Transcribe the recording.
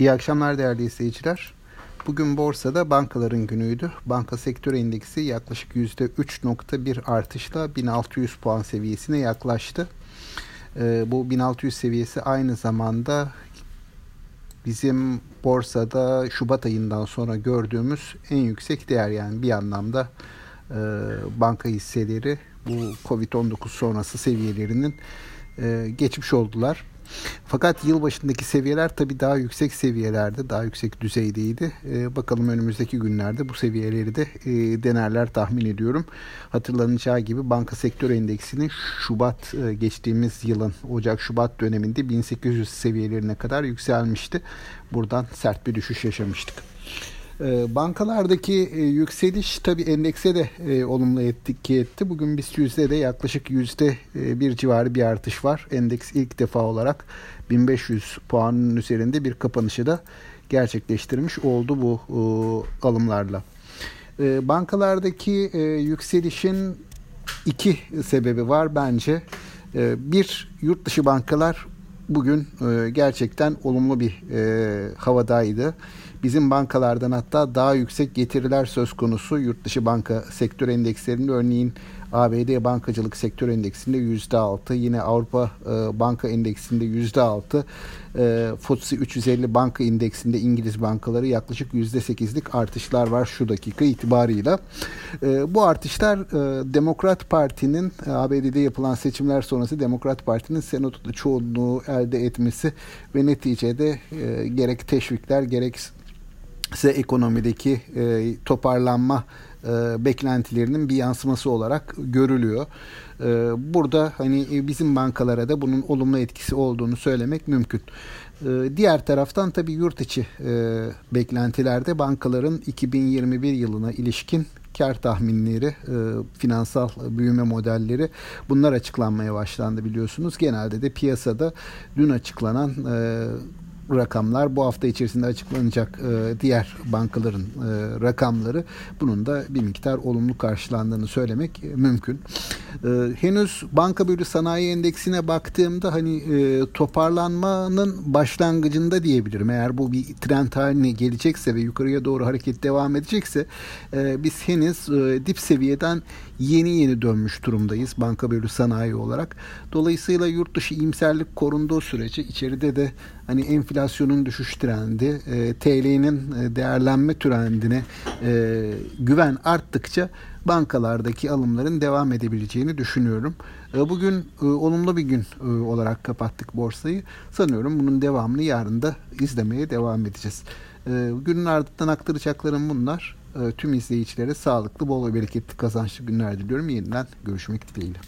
İyi akşamlar değerli izleyiciler. Bugün borsada bankaların günüydü. Banka sektör endeksi yaklaşık %3.1 artışla 1600 puan seviyesine yaklaştı. Ee, bu 1600 seviyesi aynı zamanda bizim borsada Şubat ayından sonra gördüğümüz en yüksek değer yani bir anlamda e, banka hisseleri bu Covid-19 sonrası seviyelerinin e, geçmiş oldular. Fakat yıl başındaki seviyeler tabii daha yüksek seviyelerde, daha yüksek düzeydeydi. E, bakalım önümüzdeki günlerde bu seviyeleri de e, denerler tahmin ediyorum. Hatırlanacağı gibi banka sektör endeksinin Şubat e, geçtiğimiz yılın Ocak-Şubat döneminde 1800 seviyelerine kadar yükselmişti. Buradan sert bir düşüş yaşamıştık. Ee, bankalardaki e, yükseliş tabii endekse de e, olumlu etki etti. Bugün BIST yüzde de yaklaşık yüzde e, bir civarı bir artış var. Endeks ilk defa olarak 1500 puanın üzerinde bir kapanışı da gerçekleştirmiş oldu bu alımlarla. bankalardaki yükselişin iki sebebi var bence. bir yurt dışı bankalar bugün gerçekten olumlu bir havadaydı. Bizim bankalardan hatta daha yüksek getiriler söz konusu yurt dışı banka sektör endekslerinde örneğin ABD bankacılık sektör endeksinde yüzde altı, yine Avrupa e, banka endeksinde yüzde altı, e, FTSE 350 banka indeksinde İngiliz bankaları yaklaşık yüzde sekizlik artışlar var şu dakika itibarıyla. E, bu artışlar e, Demokrat Parti'nin e, ABD'de yapılan seçimler sonrası Demokrat Parti'nin senatoda çoğunluğu elde etmesi ve neticede e, gerek teşvikler gerek ise ekonomideki e, toparlanma e, beklentilerinin bir yansıması olarak görülüyor. E, burada hani bizim bankalara da bunun olumlu etkisi olduğunu söylemek mümkün. E, diğer taraftan tabii yurt içi e, beklentilerde bankaların 2021 yılına ilişkin kar tahminleri, e, finansal büyüme modelleri bunlar açıklanmaya başlandı biliyorsunuz. Genelde de piyasada dün açıklanan e, rakamlar bu hafta içerisinde açıklanacak e, diğer bankaların e, rakamları bunun da bir miktar olumlu karşılandığını söylemek mümkün. E, henüz banka bölü sanayi endeksine baktığımda hani e, toparlanmanın başlangıcında diyebilirim. Eğer bu bir trend haline gelecekse ve yukarıya doğru hareket devam edecekse e, biz henüz e, dip seviyeden yeni yeni dönmüş durumdayız banka bölü sanayi olarak. Dolayısıyla yurt dışı iyimserlik korunduğu sürece içeride de hani enflasyonun düşüş trendi, e, TL'nin e, değerlenme trendine e, güven arttıkça bankalardaki alımların devam edebileceğini düşünüyorum. E, bugün e, olumlu bir gün e, olarak kapattık borsayı. Sanıyorum bunun devamını yarın da izlemeye devam edeceğiz. Günün ardından aktaracaklarım bunlar. Tüm izleyicilere sağlıklı, bol ve bereketli kazançlı günler diliyorum. Yeniden görüşmek dileğiyle.